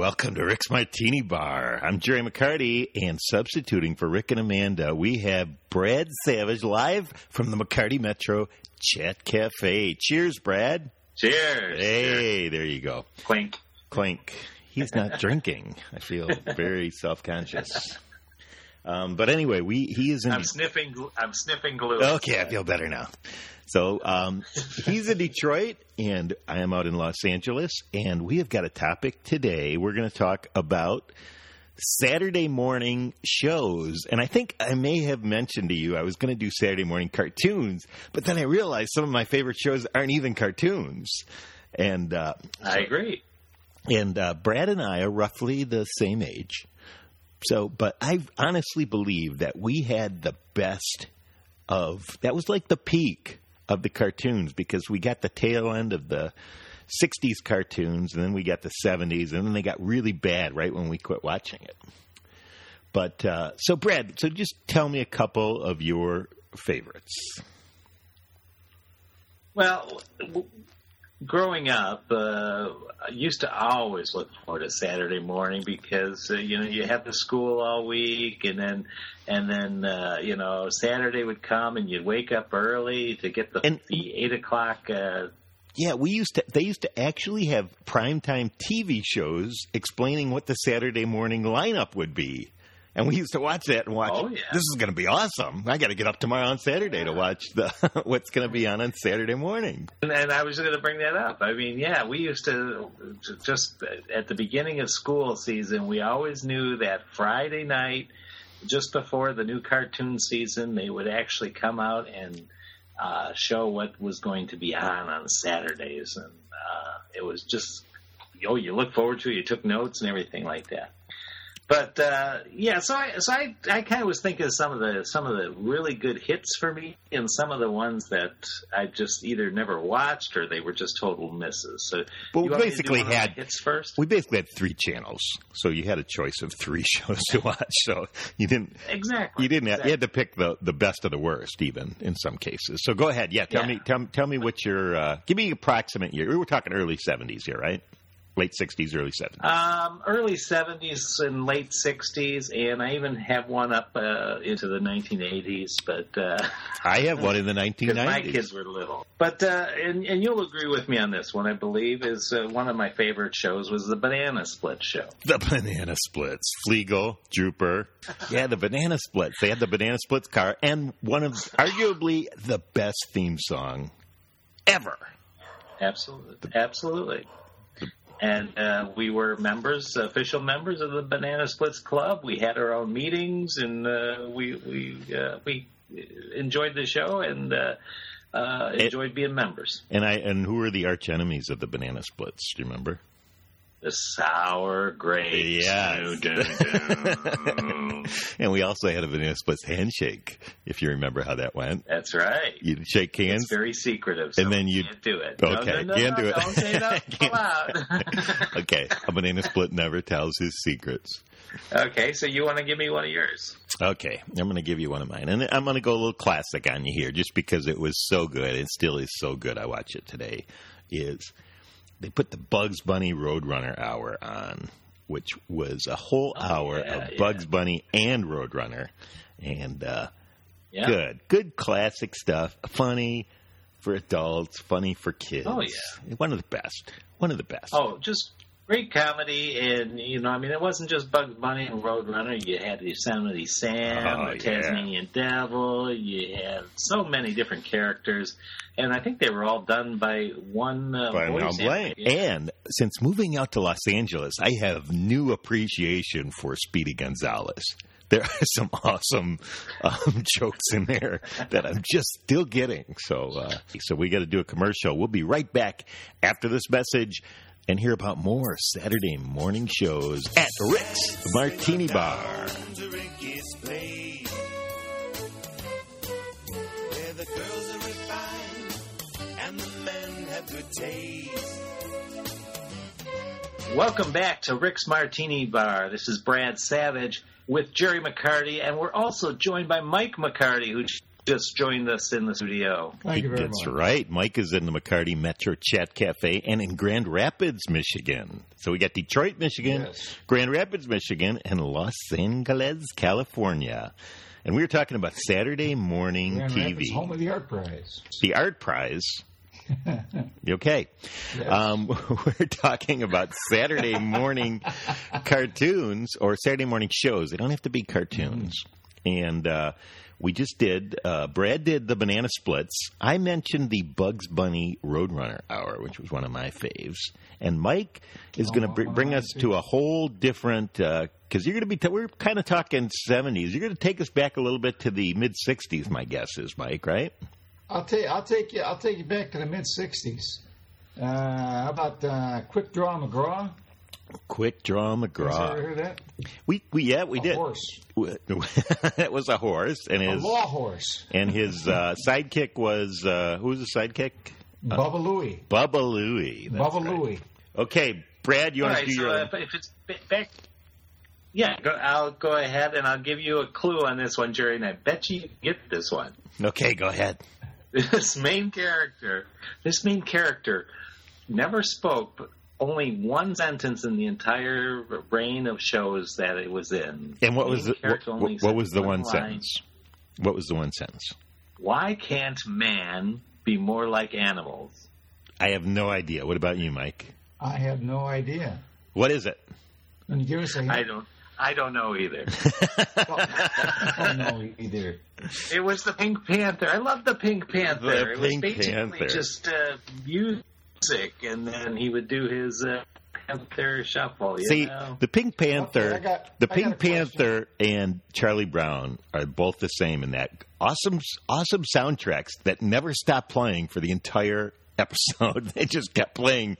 welcome to Rick's Martini Bar. I'm Jerry McCarty, and substituting for Rick and Amanda, we have Brad Savage live from the McCarty Metro Chat Cafe. Cheers, Brad. Cheers. Hey, there you go. Clink. Clink. He's not drinking. I feel very self conscious. Um, but anyway, we he is in. I'm sniffing. I'm sniffing glue. Okay, I feel better now. So um, he's in Detroit, and I am out in Los Angeles, and we have got a topic today. We're going to talk about Saturday morning shows, and I think I may have mentioned to you I was going to do Saturday morning cartoons, but then I realized some of my favorite shows aren't even cartoons, and uh, I agree. and uh, Brad and I are roughly the same age. So, but I honestly believe that we had the best of that was like the peak of the cartoons because we got the tail end of the 60s cartoons and then we got the 70s and then they got really bad right when we quit watching it. But uh, so, Brad, so just tell me a couple of your favorites. Well, growing up, uh, I used to always look forward to Saturday morning because uh, you know you have the school all week, and then and then uh, you know Saturday would come, and you'd wake up early to get the, And- the eight o'clock. Uh, Yeah, we used to. They used to actually have primetime TV shows explaining what the Saturday morning lineup would be, and we used to watch that and watch. Oh, yeah. This is going to be awesome! I got to get up tomorrow on Saturday to watch the what's going to be on on Saturday morning. And, and I was going to bring that up. I mean, yeah, we used to just at the beginning of school season, we always knew that Friday night, just before the new cartoon season, they would actually come out and uh, show what was going to be on on Saturdays, and uh, it was just oh, you look forward to. it, You took notes and everything like that. But uh, yeah, so I so I, I kind of was thinking of some of the some of the really good hits for me, and some of the ones that I just either never watched or they were just total misses. So Well, we want me to do basically one of my had- hits first. We basically had three channels, so you had a choice of three shows to watch. So you didn't. Exactly. You didn't. Have, you had to pick the, the best of the worst, even in some cases. So go ahead. Yeah, tell Yeah. me. Tell, tell me what your. Uh, give me approximate year. We were talking early seventies here, right? Late sixties, early seventies. Um, early seventies and late sixties, and I even have one up uh, into the nineteen eighties. But uh, I have one in the nineteen because my kids were little. But uh, and and you'll agree with me on this one. I believe is uh, one of my favorite shows was the Banana Split show. The banana splits, Fleegle, Drooper. Yeah, the banana splits. They had the banana splits car, and one of arguably the best theme song ever. Absolutely, absolutely. And uh, we were members, official members of the Banana Splits Club. We had our own meetings, and uh, we we uh, we enjoyed the show and uh, uh, enjoyed being members. And I and who were the arch enemies of the banana splits? Do you remember? The sour grapes. Yes. Dun, dun, dun. And we also had a banana splits handshake, if you remember how that went. That's right. You'd shake hands. It's very secretive. So And then you- can't do it. Okay, no, no, no, can't do it. Don't say that okay, a banana split never tells his secrets. okay, so you want to give me one of yours? Okay, I'm going to give you one of mine, and I'm going to go a little classic on you here, just because it was so good. It still is so good. I watch it today. Is they put the Bugs Bunny Roadrunner hour on, which was a whole hour Oh, yeah, of yeah. Bugs Bunny and Roadrunner, and uh, Yeah. good, good classic stuff. Funny for adults, funny for kids. Oh, yeah. one of the best. One of the best. Oh, just great comedy, and you know, I mean, it wasn't just Bugs Bunny and Roadrunner. You had the Yosemite Sam, Oh, the yeah. Tasmanian Devil. You had so many different characters, and I think they were all done by one uh, By voice. Yeah. And since moving out to Los Angeles, I have new appreciation for Speedy Gonzales. There are some awesome um, jokes in there that I'm just still getting. So, uh, so we got to do a commercial. We'll be right back after this message. And hear about more Saturday morning shows at Rick's Martini Bar. Welcome back to Rick's Martini Bar. This is Brad Savage with Jerry McCarty, and we're also joined by Mike McCarty, who just joined us in the studio. Thank you very That's much. right. Mike is in the McCarty Metro Chat Cafe and in Grand Rapids, Michigan. So we got Detroit, Michigan, Yes. Grand Rapids, Michigan, and Los Angeles, California. And we were talking about Saturday morning Grand TV. Rapids, home of the art prize. the art prize. Okay? Yes. Um, we're talking about Saturday morning cartoons or Saturday morning shows. They don't have to be cartoons. And uh, we just did. Uh, Brad did the banana splits. I mentioned the Bugs Bunny Roadrunner Hour, which was one of my faves. And Mike is Oh, going to br- bring us to a whole different. Because you're going to be. T- we're kind of talking 70s. You're going to take us back a little bit to the mid 60s. My guess is Mike, right? I'll take I'll take you I'll take you back to the mid '60s. Uh, how about uh, Quick Draw McGraw? Quick Draw Has McGraw. ever heard that? We, we yeah we a did. horse, it was a horse, and a his law horse, and his uh, sidekick was uh, who was the sidekick? Baba Looey. Baba Looey. That's Bubba right. Louie. Okay, Brad, you All want right, to do so your? if, if it's ba- back, yeah, go, I'll go ahead and I'll give you a clue on this one, Jerry, and I bet you get this one. okay, go ahead. This main character, this main character, never spoke, but only one sentence in the entire reign of shows that it was in. And what was the what, what, what was the one line. sentence? What was the one sentence? Why can't man be more like animals? I have no idea. What about you, Mike? I have no idea. What is it? Can you give us a I hint? don't. I don't know either. I don't know either. It was the Pink Panther. I love the Pink Panther. The it was Pink basically Panther. just uh, music, and then he would do his uh, Panther shuffle. You See, know? the Pink Panther, Okay, got- the I Pink got question. Panther and Charlie Brown are both the same in that awesome, awesome soundtracks that never stop playing for the entire episode. They just kept playing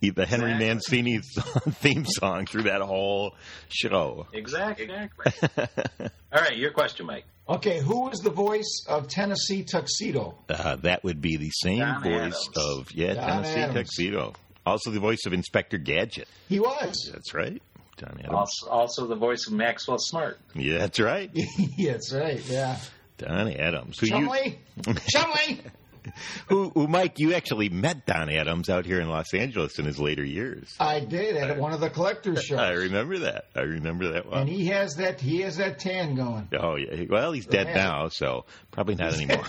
the Henry Exactly. Mancini theme song through that whole show. exactly. exactly. All right, your question, Mike. Okay, who was the voice of Tennessee Tuxedo? Uh, that would be the same Don voice Adams. of yeah, Don Tennessee Adams. Tuxedo. Also, the voice of Inspector Gadget. He was. That's right, Don Adams. Also, also the voice of Maxwell Smart. Yeah, that's right, That's right. Yeah. Don Adams. Who you, Chumley. Chumley. who, who, Mike, you actually met Don Adams out here in Los Angeles in his later years. I did at one of the collector's shows. I remember that. I remember that one. and he has that he has that tan going. oh yeah. Well, he's dead Yeah. now, so probably not anymore.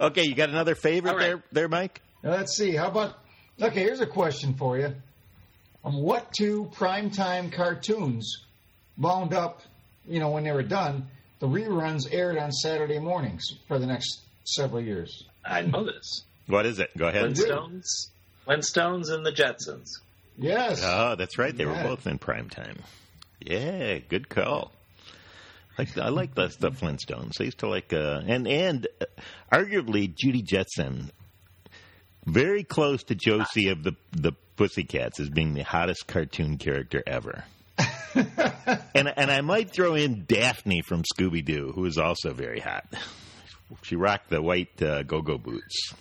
okay, you got another favorite All right. there, there, Mike? Now, let's see. How about okay? Here's a question for you. Um, what two primetime cartoons wound up? You know, when they were done, the reruns aired on Saturday mornings for the next several years. I know this. What is it? Go ahead. do. Flintstones, Flintstones, and the Jetsons. Yes. Oh, that's right. They Yeah. were both in prime time. Yeah, good call. Like I like the, the Flintstones. I used to like, uh, and and uh, arguably Judy Jetson, very close to Josie of the the Pussycats as being the hottest cartoon character ever. and and I might throw in Daphne from Scooby Doo, who is also very hot. She rocked the white uh, go-go boots.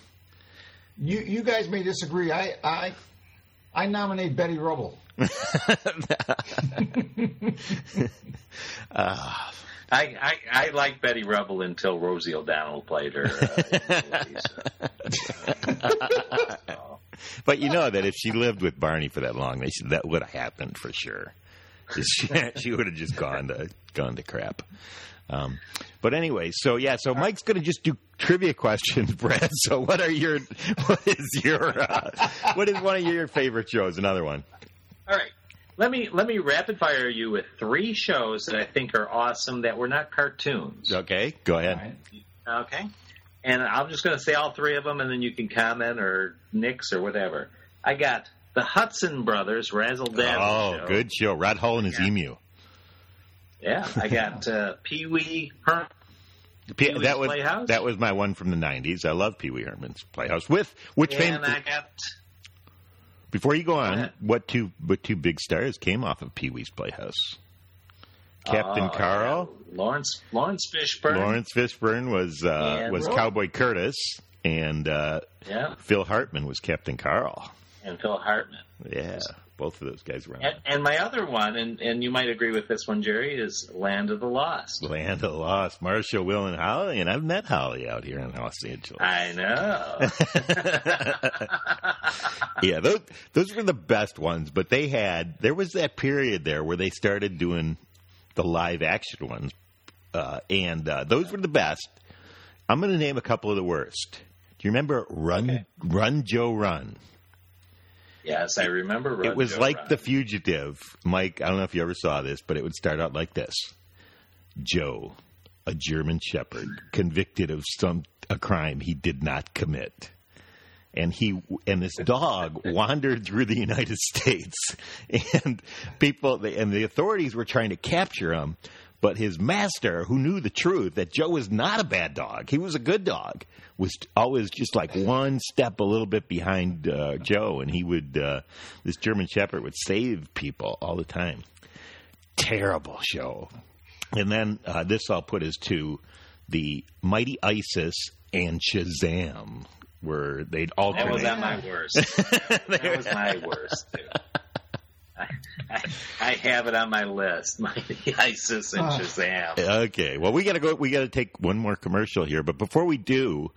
You you guys may disagree. I I I nominate Betty Rubble. I, I, I like Betty Rubble until Rosie O'Donnell played her. Uh, in the movies. So, But you know that if she lived with Barney for that long, they should, that would have happened for sure. She, she would have just gone to gone to crap. Um, but anyway, so yeah, so Mike's going to just do trivia questions, Brad. So what are your what is your uh, what is one of your favorite shows? Another one. all right. Let me let me rapid fire you with three shows that I think are awesome that were not cartoons. Okay, go ahead. right. Okay. And I'm just going to say all three of them, and then you can comment or nix or whatever. I got the Hudson Brothers Razzle Dazzle. Oh, show. good show. Rod Hull and his Yeah. emu. Yeah, I got uh, Pee Wee Herman. Pee-wee's that was Playhouse? that was my one from the '90s. I love Pee Wee Herman's Playhouse with which fame And I got Before you go on, ahead. what two what two big stars came off of Pee Wee's Playhouse? Captain Oh, Carl. Lawrence Laurence Fishburne. Laurence Fishburne was uh, was Really? Cowboy Curtis, and uh, Yeah, Phil Hartman was Captain Carl. And Phil Hartman. Yeah, both of those guys were on And, and my other one, and, and you might agree with this one, Jerry, is Land of the Lost. Land of the Lost. Marshall, Will, and Holly, and I've met Holly out here in Los Angeles. I know. yeah, those those were the best ones. But they had there was that period there where they started doing the live action ones, uh, and uh, those were the best. I'm going to name a couple of the worst. Do you remember Run Okay. Run Joe Run? Yes, I remember. Run, it was Joe, like Run. The Fugitive. Mike, I don't know if you ever saw this, but it would start out like this: Joe, a German Shepherd, convicted of some a crime he did not commit. And he and this dog wandered through the United States, and people and the authorities were trying to capture him, but his master, who knew the truth that Joe was not a bad dog, he was a good dog, was always just like one step a little bit behind uh, Joe, and he would uh, this German Shepherd would save people all the time. Terrible show. And then uh, this I'll put as to the Mighty Isis and Shazam, where they'd all That alternate. was on my worst. that was my worst too. I, I, I have it on my list. My ISIS and Ah. Shazam. Okay. Well, we got to go. We got to take one more commercial here, but before we do,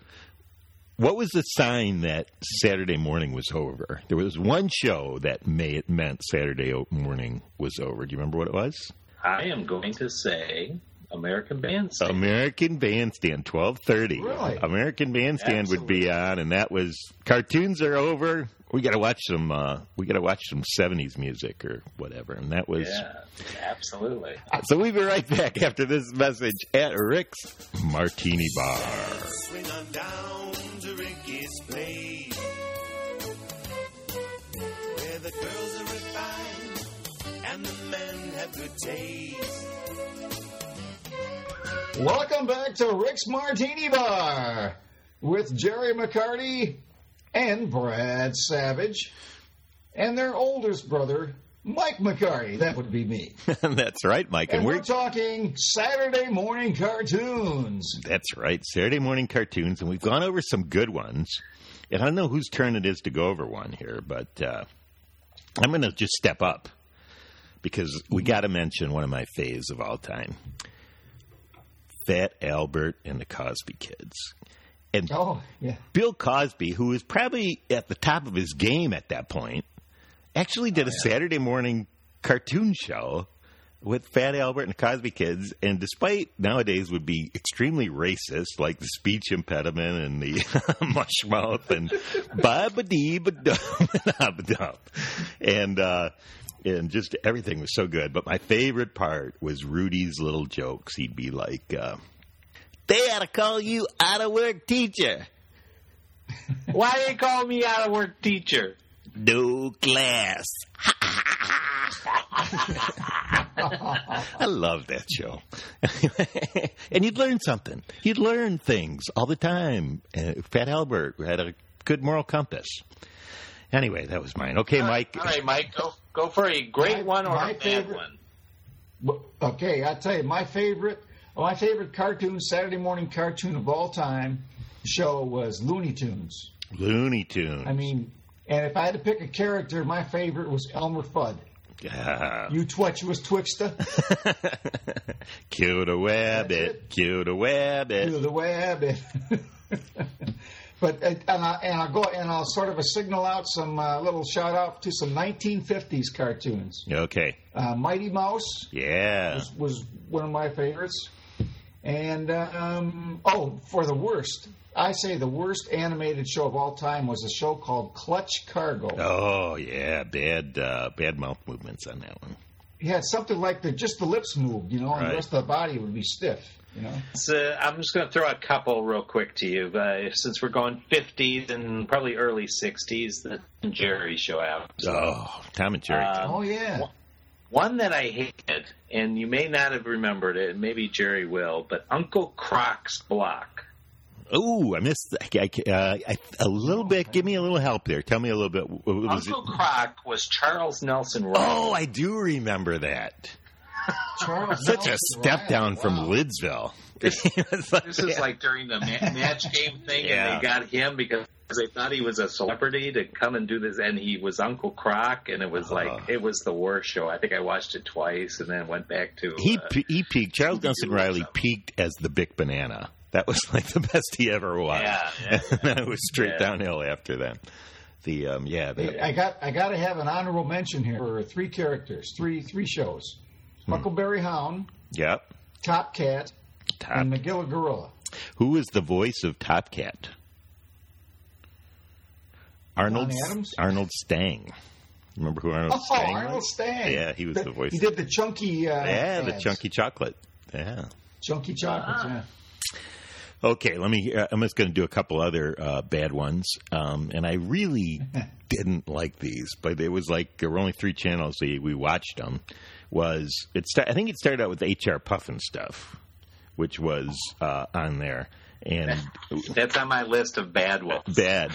what was the sign that Saturday morning was over? There was one show that may it meant Saturday morning was over. Do you remember what it was? I am going to say American Bandstand. American Bandstand, twelve thirty. Really? American Bandstand would be on, and that was cartoons are over. We got to watch some. Uh, we got to watch some seventies music or whatever, and that was. yeah, absolutely. So we'll be right back after this message at Rick's Martini Bar. Swing on down to Ricky's place. Where the girls are refined and the men have good taste. Welcome back to Rick's Martini Bar with Jerry McCarty and Brad Savage and their oldest brother, Mike McCarty. That would be me. That's right, Mike, and, And we're we're talking Saturday morning cartoons. that's right, Saturday morning cartoons, and we've gone over some good ones. And I don't know whose turn it is to go over one here, but uh, I'm going to just step up because we got to mention one of my faves of all time, Fat Albert and the Cosby Kids. And Oh, yeah. Bill Cosby, who was probably at the top of his game at that point, actually did a Saturday morning cartoon show with Fat Albert and the Cosby Kids, and despite nowadays would be extremely racist, like the speech impediment and the mush mouth and ba dee ba dum and uh, and just everything was so good. But my favorite part was Rudy's little jokes. He'd be like. Uh, they ought to call you out of work teacher. Why they call me out of work teacher? No class. I love that show. and you'd learn something. You'd learn things all the time. Uh, Fat Albert had a good moral compass. Anyway, that was mine. Okay, Mike. All right, Mike, go go for a great My- one or my a bad favorite- one. Okay, I tell you, my favorite, my favorite cartoon, Saturday morning cartoon of all time show was Looney Tunes. Looney Tunes. I mean, and if I had to pick a character, my favorite was Elmer Fudd. Ah. You twitchless twixter, Cute a wabbit. Cute a to wabbit. the web. but uh, and I and I'll go and I'll sort of a signal out some uh, little shout out to some 1950s cartoons. Okay. Uh, Mighty Mouse Yeah. was, was one of my favorites, and um, oh, for the worst, I say the worst animated show of all time was a show called Clutch Cargo. Oh yeah, bad uh, bad mouth movements on that one. Yeah, something like the just the lips moved, you know, and the rest of the body would be stiff, you know. So I'm just going to throw a couple real quick to you. Uh, since we're going 50s and probably early 60s, the Jerry show out. Oh, Tom and Jerry. Um, oh yeah, One that I hated, and you may not have remembered it, maybe Jerry will, but Uncle Croc's Block. Oh, I missed I, I, uh, I, a little bit. Give me a little help there. Tell me a little bit. What was it? Uncle Croc was Charles Nelson Reilly. Oh, I do remember that. Charles Such a step Reilly, down from wow. Lidsville. This- like- This is like during the ma- match game thing, Yeah. and they got him because they thought he was a celebrity to come and do this, and he was Uncle Croc, and it was Uh. like it was the worst show. I think I watched it twice, and then went back to. he uh, he peaked. Charles Scooby-Doo Nelson Reilly peaked as the Big Banana. That was like the best he ever was. Yeah, yeah, and then it was straight Yeah. downhill after that. The um, yeah, the, I got I got to have an honorable mention here for three characters, three three shows: Hmm. Huckleberry Hound, yep. Top Cat, Top. and Magilla Gorilla. Who is the voice of Top Cat? Arnold Adams? Arnold Stang. Remember who Arnold Oh, Stang Arnold was? Stang. Yeah, he was the voice. He did the chunky. Uh, Yeah, the chunky chocolate. Yeah. chunky chocolates. Ah. Yeah. Okay, let me. Uh, I'm just going to do a couple other uh, bad ones, um, and I really didn't like these, but it was like there were only three channels. We, we watched them. Was it? Sta- I think it started out with HR Pufnstuf, which was uh, on there, and that's on my list of bad ones. bad.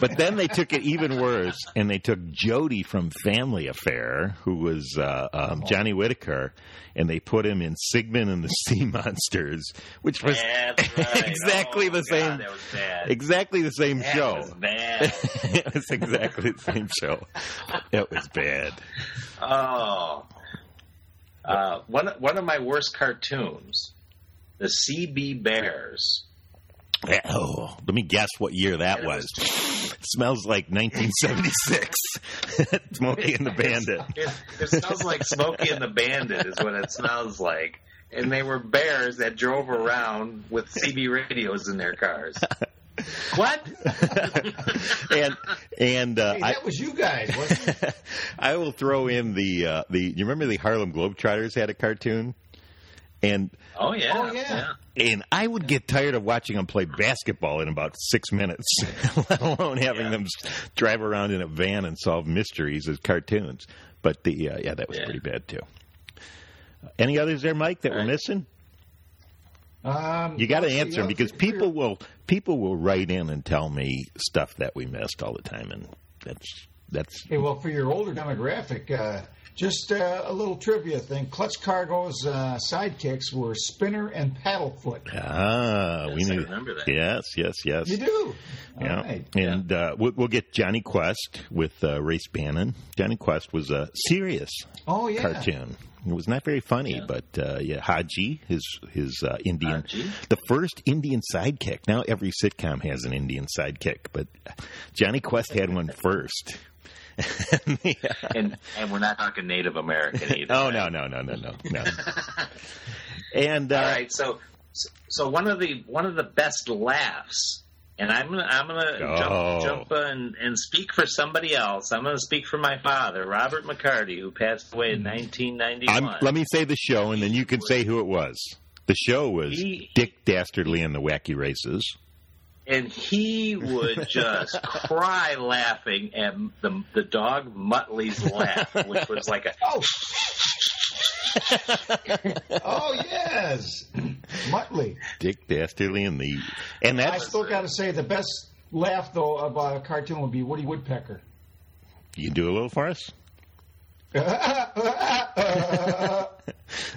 But then they took it even worse, and they took Jody from Family Affair, who was uh, um, Johnny Whitaker, and they put him in Sigmund and the Sea Monsters, which was right. exactly Oh, the God, same, That was bad. exactly the same show. That show. was bad. it was exactly the same show. It was bad. Oh, uh, one one of my worst cartoons, the CB Bears. Oh, let me guess what year that And was. Smells like 1976. Smokey and the Bandit. It, it smells like Smokey and the Bandit is what it smells like. And they were bears that drove around with CB radios in their cars. What? and and uh, Hey, I, that was you guys, wasn't it? I will throw in the uh, the. You remember the Harlem Globetrotters had a cartoon, and Oh yeah. Oh, yeah. and I would get tired of watching them play basketball in about six minutes, let alone having Yeah. them drive around in a van and solve mysteries as cartoons. But the uh, yeah, that was Yeah. pretty bad too. Any others there, Mike, that we're Right. missing? Um, You got to answer them because people will people will write in and tell me stuff that we missed all the time, and that's that's Hey, well, for your older demographic, uh, just uh, a little trivia thing. Clutch Cargo's uh, sidekicks were Spinner and Paddlefoot. ah we Yes, I knew remember that. yes yes yes You do? Yeah, All right. and uh, we'll, we'll get Jonny Quest with uh, Race Bannon. Jonny Quest was a serious Oh, yeah. cartoon. It was not very funny, but uh, yeah, Hadji, his his uh, Indian, Hadji? the first Indian sidekick. Now every sitcom has an Indian sidekick, but Jonny Quest had one first. Yeah. And and we're not talking Native American either. Oh right? no no no no no no. and uh, All right, so so one of the one of the best laughs, and I'm gonna I'm gonna Oh. jump jump uh, and, and speak for somebody else. I'm gonna speak for my father, Robert McCarty, who passed away in 1991. I'm, let me say the show, and then you can say who it was. The show was He- Dick Dastardly and the Wacky Races. and he would just cry laughing at the the dog Muttley's laugh, which was like a Oh. oh yes, Muttley. Dick Dastardly and the and I that's still got to say the best laugh though about a cartoon would be Woody Woodpecker. you can do a little for us.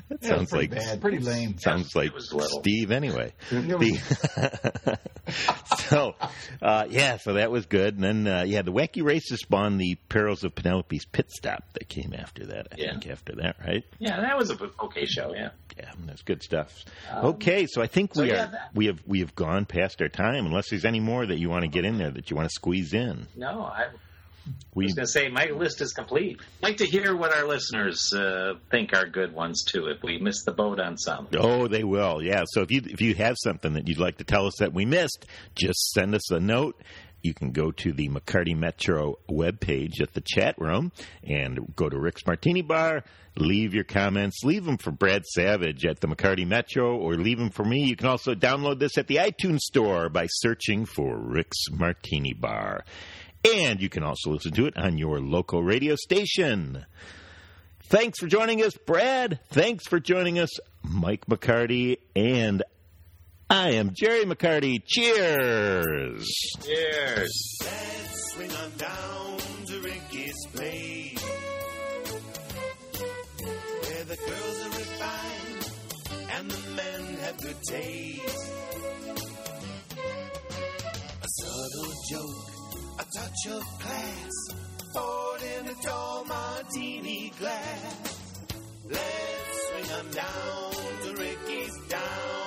that That sounds pretty like bad, pretty lame. sounds like It was little. Steve anyway. The- so uh, yeah, so that was good. And then uh, yeah, the Wacky Races spawned the Perils of Penelope's Pit Stop that came after that. I Yeah. think after that, right? yeah, that was a okay show. Yeah. Yeah, that's good stuff. okay, so I think so we yeah, are that- we have we have gone past our time. Unless there's any more that you want to get in there that you want to squeeze in. No, I We was going to say my list is complete. I'd like to hear what our listeners uh, think are good ones too. If we missed the boat on some, Oh, they will. Yeah. So if you if you have something that you'd like to tell us that we missed, just send us a note. You can go to the McCarty Metro webpage at the chat room and go to Rick's Martini Bar. Leave your comments. Leave them for Brad Savage at the McCarty Metro or leave them for me. You can also download this at the iTunes Store by searching for Rick's Martini Bar. And you can also listen to it on your local radio station. Thanks for joining us, Brad. Thanks for joining us, Mike McCarty. And I am Jerry McCarty. Cheers. Cheers. Let's swing on down to Ricky's place. Where the girls are refined and the men have good taste. A subtle joke, a touch of class, poured in a tall martini glass. Let's swing 'em down to Ricky's down.